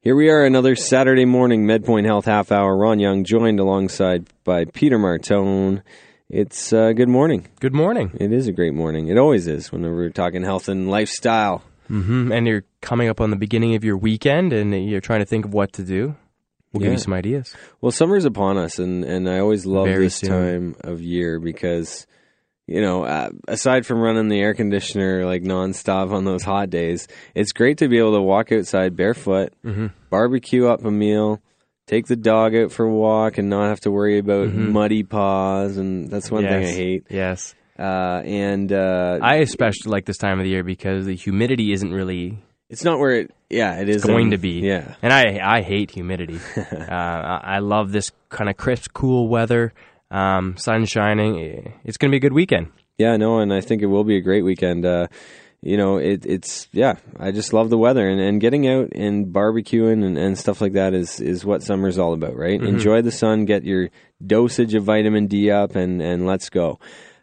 Here we are, another Saturday morning MedPoint Health half hour. Ron Young joined alongside by Peter Martone. It's uh, good morning. Good morning. It is a great morning. It always is whenever we're talking health and lifestyle. hmm And you're coming up on the beginning of your weekend, and you're trying to think of what to do. We'll give you some ideas. Well, summer's upon us, and, and I always love Very this soon. time of year because, you know, uh, aside from running the air conditioner like nonstop on those hot days, it's great to be able to walk outside barefoot, Mm-hmm. barbecue up a meal, take the dog out for a walk, and not have to worry about Mhm. muddy paws. And that's one thing I hate. Yes. Uh, and uh, I especially like this time of the year because the humidity isn't really it's not where it. Yeah, it is going um, to be. Yeah, And I I hate humidity. uh, I love this kind of crisp, cool weather, um, sun shining. It's going to be a good weekend. Yeah, no, and I think it will be a great weekend. Uh, you know, it, it's yeah, I just love the weather and, and getting out and barbecuing and, and stuff like that is is what summer's all about, right? Enjoy the sun, get your dosage of vitamin D up, and and let's go.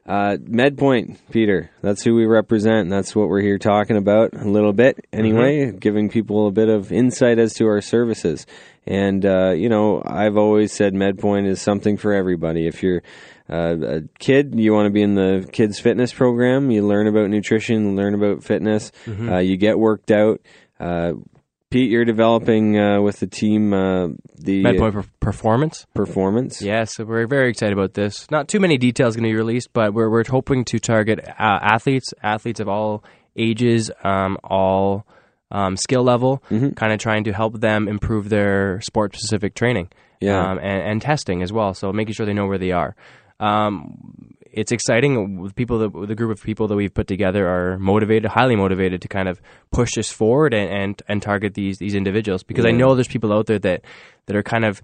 Uh, MedPoint, Peter, that's who we represent. That's what we're here talking about a little bit, anyway, giving people a bit of insight as to our services. And uh, you know, I've always said MedPoint is something for everybody. If you're uh, a kid, you want to be in the kids fitness program. You learn about nutrition, learn about fitness. Uh, you get worked out. Uh, Pete, you're developing uh, with the team uh, the MedPoint per- performance. performance. Yeah, so we're very excited about this. Not too many details going to be released, but we're we're hoping to target uh, athletes, athletes of all ages, um, all um, skill level, kind of trying to help them improve their sport specific training, Yeah. um, and, and testing as well. So making sure they know where they are. Um, it's exciting. With people, that, the group of people that we've put together are motivated, highly motivated to kind of push this forward and and, and target these these individuals because I know there's people out there that that are kind of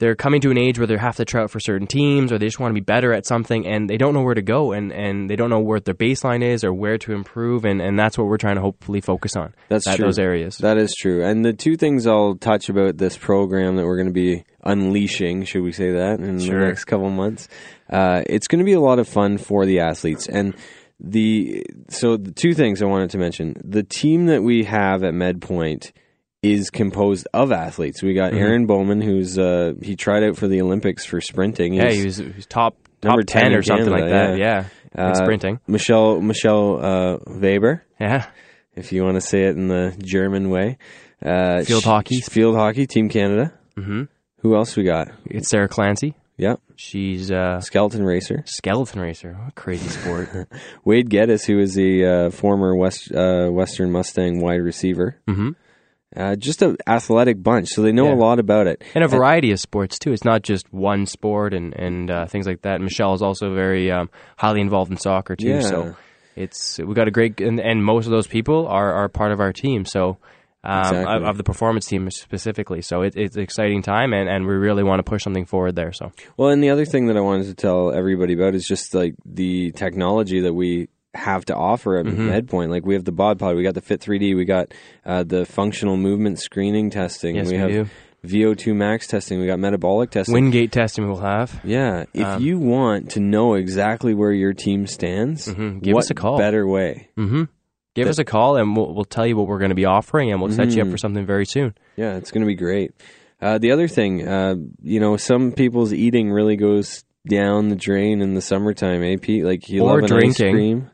they're coming to an age where they have to try out for certain teams or they just want to be better at something and they don't know where to go and, and they don't know where their baseline is or where to improve and, and that's what we're trying to hopefully focus on That's at true. those areas That is true. And the two things I'll touch about this program that we're going to be unleashing, should we say that, in Sure. the next couple months, uh, it's going to be a lot of fun for the athletes. And the so the two things I wanted to mention: the team that we have at MedPoint is composed of athletes. We got Mhm. Aaron Bowman, who's uh, he tried out for the Olympics for sprinting. yeah he was, he was top top Number 10, 10 in or something like that yeah, in Uh, sprinting Michelle Michelle uh, Weber. yeah if you want to say it in the German way. Uh, Field hockey. Field hockey, Team Canada. hmm Who else we got? it's Sarah Clancy Yep. she's a Skeleton racer. skeleton racer what a crazy sport Wade Geddes, who is the uh, former West uh, Western Mustang wide receiver. hmm Uh, just an athletic bunch, so they know Yeah. a lot about it. and a variety of sports too. It's not just one sport and and uh, things like that. Michelle is also very um, highly involved in soccer too. Yeah. So it's we got a great and, and most of those people are, are part of our team. So. Um, Exactly. of, of the performance team specifically, so it, it's an exciting time, and, and we really want to push something forward there. So Well, and the other thing that I wanted to tell everybody about is just like the technology that we have to offer at Mm-hmm. MedPoint. Like we have the Bod Pod, we got the Fit 3D, we got uh, the functional movement screening testing, Yes, we we have do. VO2 max testing, we got metabolic testing. Wingate testing we'll have. Yeah, if Um, you want to know exactly where your team stands, Mhm, give us a call. better way? hmm Give us a call, and we'll, we'll tell you what we're going to be offering, and we'll set you up Mhm. for something very soon. Yeah, it's going to be great. Uh, the other thing, uh, you know, some people's eating really goes down the drain in the summertime, eh, Pete? Like you Or love an ice drinking. cream,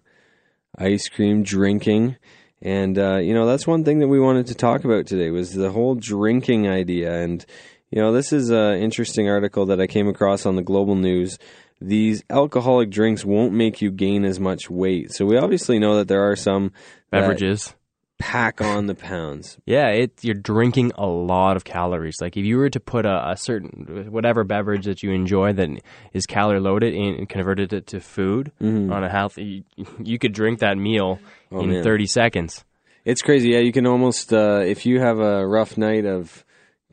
ice cream, drinking. And, uh, you know, that's one thing that we wanted to talk about today was the whole drinking idea. And, you know, this is an interesting article that I came across on the Global News. These alcoholic drinks won't make you gain as much weight. So we obviously know that there are some Beverages. Pack on the pounds. Yeah, it you're drinking a lot of calories. Like if you were to put a, a certain whatever beverage that you enjoy that is calorie loaded and converted it to food on a healthy, you could drink that meal Mm-hmm. Oh, in man. 30 seconds. It's crazy. Yeah, you can almost uh, if you have a rough night of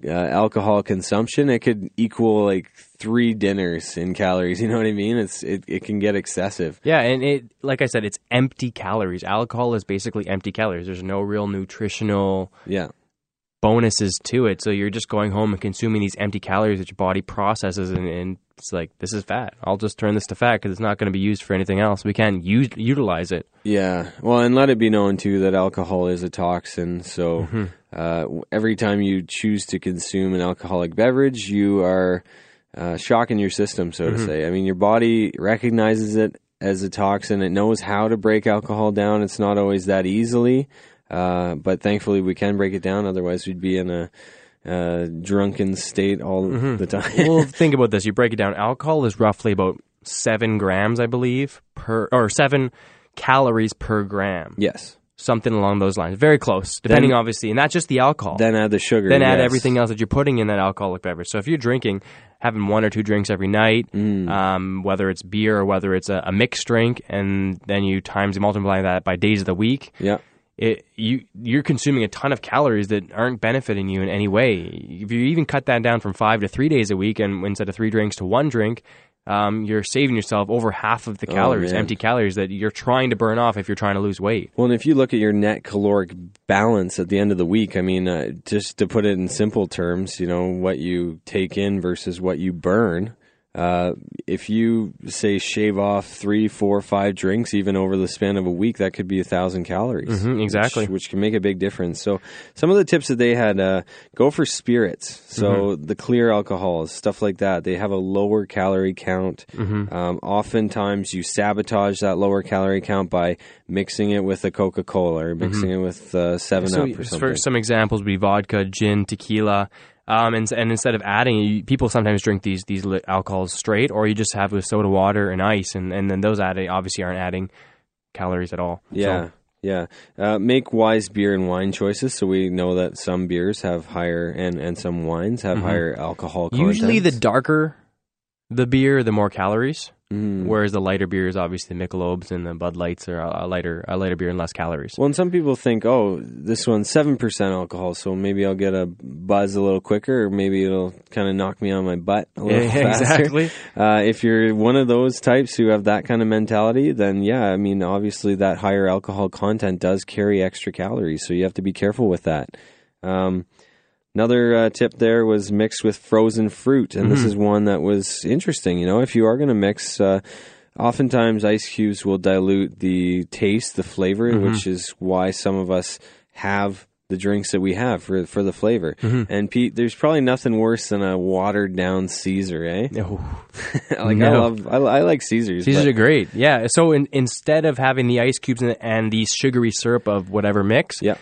uh, alcohol consumption, it could equal like three dinners in calories. You know what I mean? It's it, it can get excessive. Yeah, and it like I said, it's empty calories. Alcohol is basically empty calories. There's no real nutritional Yeah, bonuses to it. So you're just going home and consuming these empty calories that your body processes, and, and it's like this is fat. I'll just turn this to fat because it's not going to be used for anything else. We can't use, utilize it. yeah. Well, and let it be known too that alcohol is a toxin. So uh, every time you choose to consume an alcoholic beverage, you are uh, shocking your system, so to say. I mean, your body recognizes it as a toxin. It knows how to break alcohol down. It's not always that easily, uh, but thankfully we can break it down. Otherwise, we'd be in a uh, drunken state all the time. well, think about this. You break it down. Alcohol is roughly about seven grams, I believe, per or seven calories per gram. yes. Something along those lines. Very close, depending, obviously, and that's just the alcohol. Then add the sugar. then add yes. everything else that you're putting in that alcoholic beverage. So if you're drinking, having one or two drinks every night, Mm. um, whether it's beer or whether it's a, a mixed drink, and then you times multiply that by days of the week, Yeah. it you you're consuming a ton of calories that aren't benefiting you in any way. If you even cut that down from five to three days a week, and instead of three drinks to one drink, um, you're saving yourself over half of the calories, Oh, empty calories that you're trying to burn off if you're trying to lose weight. Well, and if you look at your net caloric balance at the end of the week, I mean, uh, just to put it in simple terms, you know, what you take in versus what you burn. Uh, if you say shave off three, four, five drinks, even over the span of a week, that could be a thousand calories. Mhm, exactly. which, which can make a big difference. So, some of the tips that they had: uh, go for spirits, so Mm-hmm. the clear alcohols, stuff like that. They have a lower calorie count. Mm-hmm. Um, oftentimes, you sabotage that lower calorie count by mixing it with a Coca Cola or mixing it with uh, Seven Mm-hmm. So Up or for something. some examples, would be vodka, gin, tequila. Um, and, and instead of adding, you, people sometimes drink these these alcohols straight, or you just have with soda water and ice, and, and then those adding obviously aren't adding calories at all. Yeah, So, yeah. Uh, make wise beer and wine choices. So we know that some beers have higher and and some wines have higher alcohol. Mm-hmm. usually, the darker the beer, the more calories. Mm. Whereas the lighter beers, obviously the Michelobs and the Bud Lights, are a, a lighter a lighter beer and less calories. Well, and some people think, oh, this one's seven percent alcohol, so maybe I'll get a buzz a little quicker, or maybe it'll kind of knock me on my butt a little Yeah, faster. exactly. Uh, if you're one of those types who have that kind of mentality, then yeah, I mean, obviously that higher alcohol content does carry extra calories, so you have to be careful with that. Um, another uh, tip there was mixed with frozen fruit, and this is one that was interesting. You know, if you are going to mix. Uh, Oftentimes, ice cubes will dilute the taste, the flavor, which is why some of us have the drinks that we have for for the flavor. And Pete, there's probably nothing worse than a watered down Caesar, eh? Oh, like I love, I, I like Caesars. These but- are great. Yeah. So in, instead of having the ice cubes and, and the sugary syrup of whatever mix, yeah,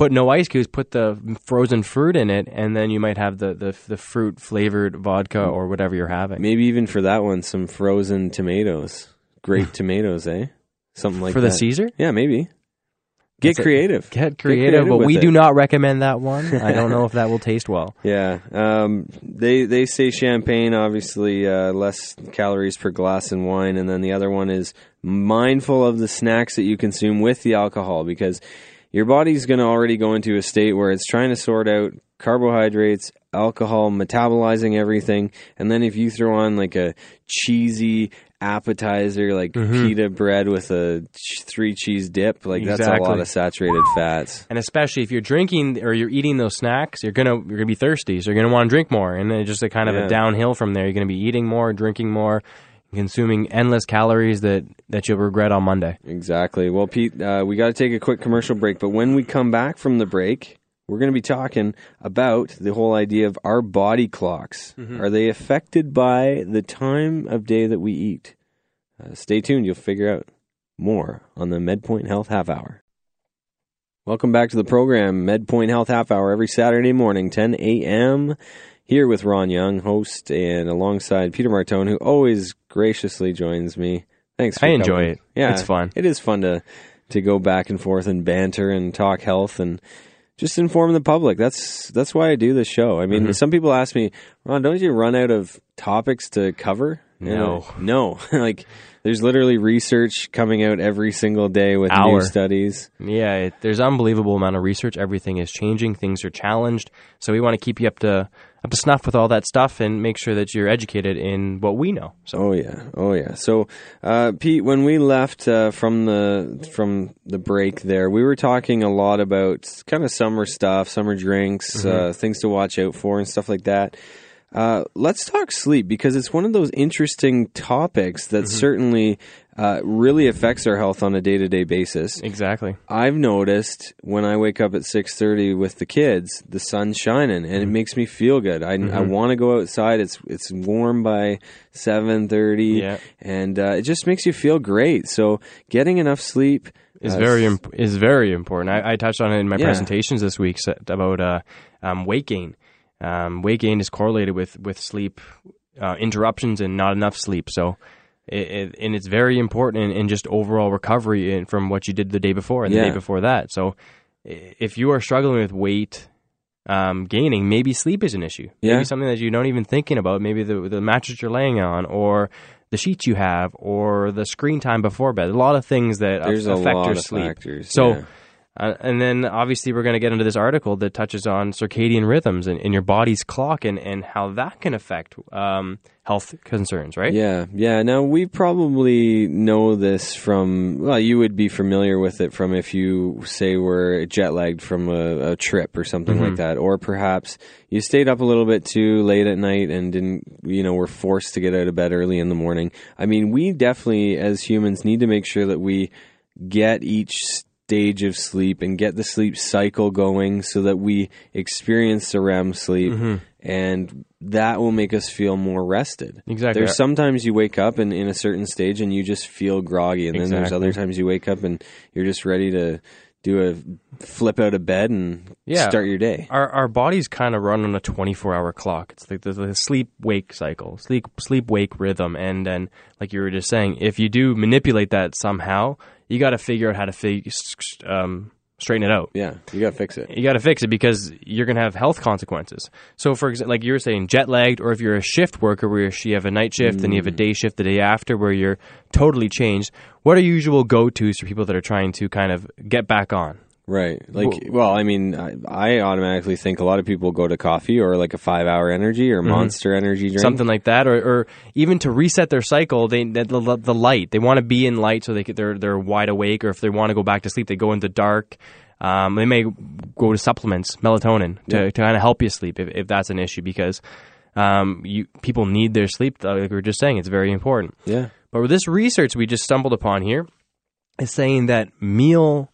put no ice cubes, put the frozen fruit in it, and then you might have the, the, the fruit flavored vodka or whatever you're having. maybe even for that one, some frozen tomatoes, great tomatoes, eh? Something like that. For the. Caesar? Yeah, maybe. Get That's creative. Get creative, creative but we it. do not recommend that one. I don't know if that will taste well. Yeah, um, they they say champagne obviously uh, less calories per glass than wine, and then the other one is mindful of the snacks that you consume with the alcohol because your body's going to already go into a state where it's trying to sort out carbohydrates, alcohol, metabolizing everything, and then if you throw on like a cheesy appetizer like mm-hmm. pita bread with a three cheese dip, like that's a lot of saturated fats. And especially if you're drinking or you're eating those snacks, you're gonna you're gonna be thirsty, so you're gonna want to drink more, and then just a kind of Yeah. a downhill from there. You're gonna be eating more, drinking more, consuming endless calories that that you'll regret on Monday. Exactly. Well, Pete, uh, we got to take a quick commercial break, but when we come back from the break, we're going to be talking about the whole idea of our body clocks. Are they affected by the time of day that we eat? Uh, stay tuned. You'll figure out more on the MedPoint Health Half Hour. Welcome back to the program, MedPoint Health Half Hour, every Saturday morning, 10 a.m. Here with Ron Young, host, and alongside Peter Martone, who always graciously joins me. Thanks. For I enjoy coming. it. Yeah, It's fun. It is fun to to go back and forth and banter and talk health and just inform the public. That's that's why I do this show. I mean, Mm-hmm. some people ask me, Ron, don't you run out of topics to cover? And No. I- no. like there's literally research coming out every single day with Hour. new studies. Yeah, it, there's unbelievable amount of research. Everything is changing. Things are challenged. So we want to keep you up to up to snuff with all that stuff and make sure that you're educated in what we know. So Oh yeah, oh yeah. So, uh, Pete, when we left uh, from the from the break there, we were talking a lot about kind of summer stuff, summer drinks, uh, things to watch out for, and stuff like that. Uh, let's talk sleep because it's one of those interesting topics that certainly uh, really affects our health on a day to day basis. Exactly. I've noticed when I wake up at six thirty with the kids, the sun's shining and it Mm-hmm. makes me feel good. I, I want to go outside. It's it's warm by seven thirty, Yeah. and uh, it just makes you feel great. So getting enough sleep is very imp- is very important. I, I touched on it in my Yeah. presentations this week about uh, um, weight gain. Um, weight gain is correlated with with sleep uh, interruptions and not enough sleep. So, it, and it's very important in, in just overall recovery in, from what you did the day before and the day before that. So, if you are struggling with weight um, gaining, maybe sleep is an issue. Yeah. Maybe something that you don't even thinking about. Maybe the the mattress you're laying on, or the sheets you have, or the screen time before bed. A lot of things that There's a affect lot your of sleep. factors. So, yeah. Uh, and then obviously we're going to get into this article that touches on circadian rhythms and, and your body's clock and, and how that can affect um, health concerns, right? Yeah, yeah. Now we probably know this from. Well, you would be familiar with it from if you say were jet lagged from a, a trip or something Mm-hmm. like that, or perhaps you stayed up a little bit too late at night and didn't, you know, were forced to get out of bed early in the morning. I mean, we definitely as humans need to make sure that we get each stage of sleep and get the sleep cycle going so that we experience the REM sleep Mm-hmm. and that will make us feel more rested. Exactly. There's sometimes you wake up in, in a certain stage and you just feel groggy and then there's other times you wake up and you're just ready to do a flip out of bed and Yeah. start your day. Our, our bodies kind of run on a 24 hour clock. It's like the, the sleep wake cycle, sleep sleep wake rhythm. And then, like you were just saying, if you do manipulate that somehow, you got to figure out how to fig- um, straighten it out. Yeah, you got to fix it. you got to fix it because you're going to have health consequences. So, for example, like you were saying, jet lagged, or if you're a shift worker where you have a night shift and you have a day shift the day after where you're totally changed, what are usual go tos for people that are trying to kind of get back on? Right. Like, well, I mean, I, I automatically think a lot of people go to coffee or like a five hour energy or monster energy drink. Mm-hmm. Something like that, or, or even to reset their cycle, they the, the, the light. They want to be in light so they could, they're they're wide awake, or if they want to go back to sleep, they go into dark. Um, they may go to supplements, melatonin, to, to kind of help you sleep if, if that's an issue because um, you people need their sleep. Like we were just saying, it's very important. Yeah. But with this research we just stumbled upon here is saying that meal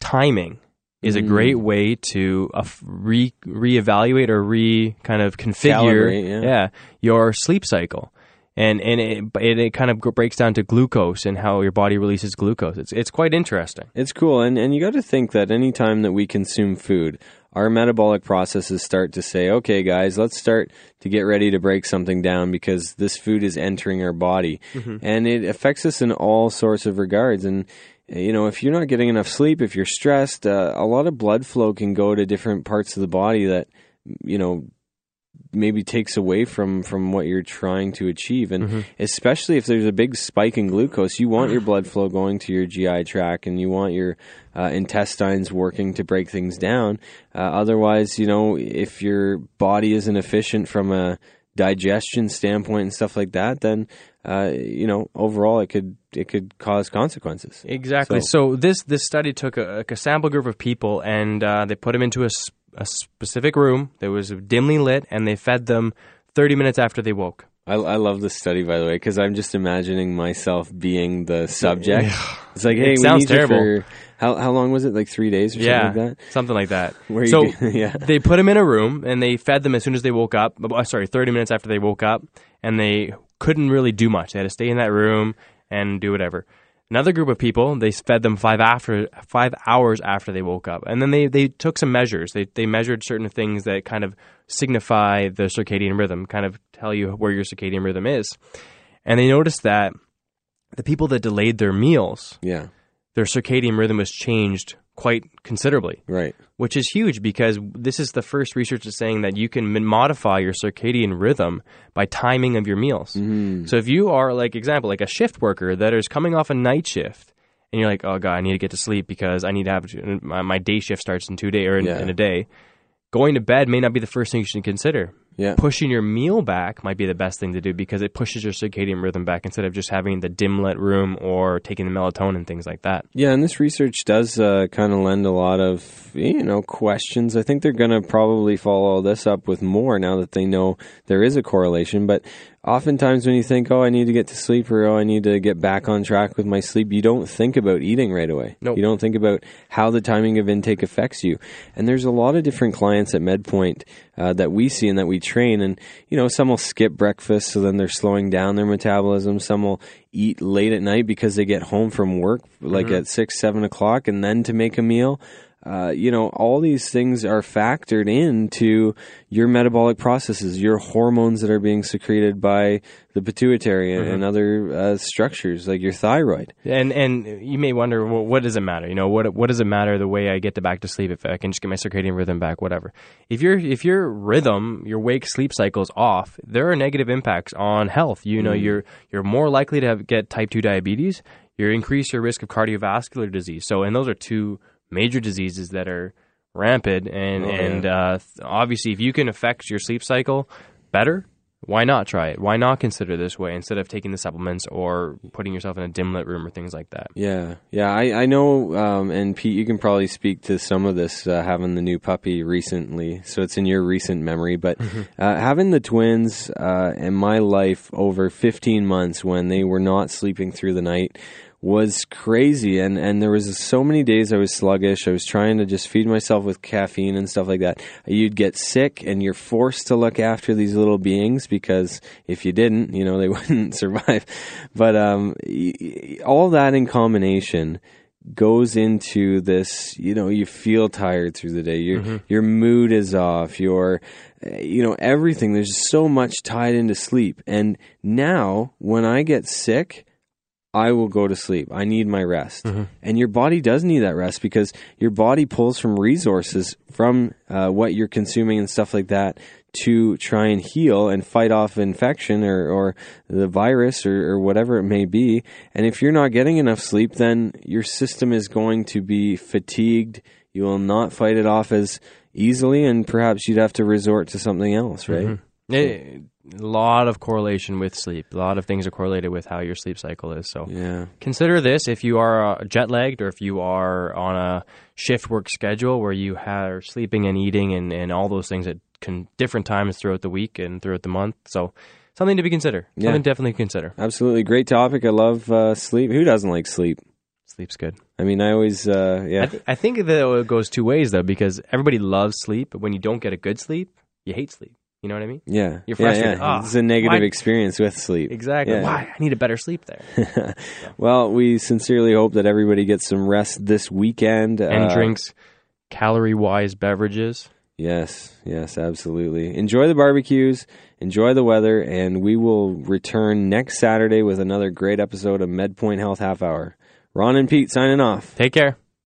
timing is a great way to uh, re reevaluate or re kind of configure Calibrate, yeah. your sleep cycle. And and it, it, it kind of breaks down to glucose and how your body releases glucose. It's it's quite interesting. It's cool, and and you got to think that any time that we consume food, our metabolic processes start to say, "Okay, guys, let's start to get ready to break something down because this food is entering our body, and it affects us in all sorts of regards." And uh, you know, if you're not getting enough sleep, if you're stressed, uh, a lot of blood flow can go to different parts of the body that you know maybe takes away from from what you're trying to achieve. And especially if there's a big spike in glucose you want your blood flow going to your GI tract and you want your uh, intestines working to break things down. Uh, otherwise you know if your body isn't efficient from a digestion standpoint and stuff like that then uh, you know overall it could it could cause consequences. Exactly. So- So, this this study took a, a sample group of people and uh, they put them into a, s- a specific room that was dimly lit, and they fed them 30 minutes after they woke. I, I love this study, by the way, because I'm just imagining myself being the subject. It's like, hey, we sounds terrible. how how long was it? Like three days or yeah, something like that. something like that. Where so yeah. they put them in a room and they fed them as soon as they woke up. uh, Sorry, 30 minutes after they woke up, and they couldn't really do much. They had to stay in that room and do whatever. Another group of people, they fed them five after five hours after they woke up, and then they, they took some measures. They they measured certain things that kind of signify the circadian rhythm, kind of tell you where your circadian rhythm is, and they noticed that the people that delayed their meals, Yeah, their circadian rhythm was changed quite considerably right. which is huge because this is the first research that's saying that you can modify your circadian rhythm by timing of your meals. Mm-hmm. So if you are like example like a shift worker that is coming off a night shift and you're like, oh god, I need to get to sleep because I need to have my, my day shift starts in two day or in, Yeah. in a day. Going to bed may not be the first thing you should consider. Yeah, Pushing your meal back might be the best thing to do because it pushes your circadian rhythm back instead of just having the dim lit room or taking the melatonin things like that. yeah, and this research does uh, kind of lend a lot of you know questions. I think they're going to probably follow this up with more now that they know there is a correlation. But oftentimes when you think, oh, I need to get to sleep or oh, I need to get back on track with my sleep, you don't think about eating right away. Nope. You don't think about how the timing of intake affects you. And there's a lot of different clients at MedPoint uh, that we see and that we train. And, you know, some will skip breakfast, so then they're slowing down their metabolism. Some will eat late at night because they get home from work, like Mm-hmm. at six, seven o'clock, and then to make a meal. Uh, you know, all these things are factored into your metabolic processes, your hormones that are being secreted by the pituitary and- Mm-hmm. and other uh, structures like your thyroid. And and you may wonder, well, what does it matter? You know, what what does it matter the way I get to back to sleep if I can just get my circadian rhythm back, whatever. If your if your rhythm, your wake sleep cycle is off, there are negative impacts on health. You know, you're you're more likely to have, get type two diabetes. You increase your risk of cardiovascular disease. So, and those are two major diseases that are rampant. And Oh, and uh, obviously, if you can affect your sleep cycle better, why not try it? Why not consider this way instead of taking the supplements or putting yourself in a dim lit room or things like that? Yeah, yeah, I, I know, um, and Pete, you can probably speak to some of this uh, having the new puppy recently, so it's in your recent memory. But Mm-hmm. uh, having the twins uh, in my life over 15 months when they were not sleeping through the night was crazy, and and there was so many days I was sluggish. I was trying to just feed myself with caffeine and stuff like that. You'd get sick, and you're forced to look after these little beings because if you didn't, you know, they wouldn't survive. But um, all that in combination goes into this you know you feel tired through the day your your mood is off your uh, you know everything there's so much tied into sleep and now when i get sick I will go to sleep. I need my rest. And your body does need that rest because your body pulls from resources from uh, what you're consuming and stuff like that to try and heal and fight off infection or, or the virus or, or whatever it may be. And if you're not getting enough sleep, then your system is going to be fatigued. You will not fight it off as easily, and perhaps you'd have to resort to something else, right? Eh, A lot of correlation with sleep. A lot of things are correlated with how your sleep cycle is. So Yeah. consider this if you are uh, jet lagged or if you are on a shift work schedule where you are sleeping and eating and, and all those things at con- different times throughout the week and throughout the month. So something to be consider. Yeah. Something definitely consider. Absolutely. Great topic. I love uh, sleep. Who doesn't like sleep? Sleep's good. I mean, I always, uh, yeah. I, th- I think that it goes two ways though because everybody loves sleep, but when you don't get a good sleep, you hate sleep. You know what I mean? Yeah, You're frustrated. yeah. Ah, it's a negative why- experience with sleep. Exactly. Yeah. Why? I need a better sleep there. Well, we sincerely hope that everybody gets some rest this weekend and Uh, drinks calorie wise beverages. Yes, yes, absolutely. Enjoy the barbecues, enjoy the weather, and we will return next Saturday with another great episode of MedPoint Health Half Hour. Ron and Pete signing off. Take care.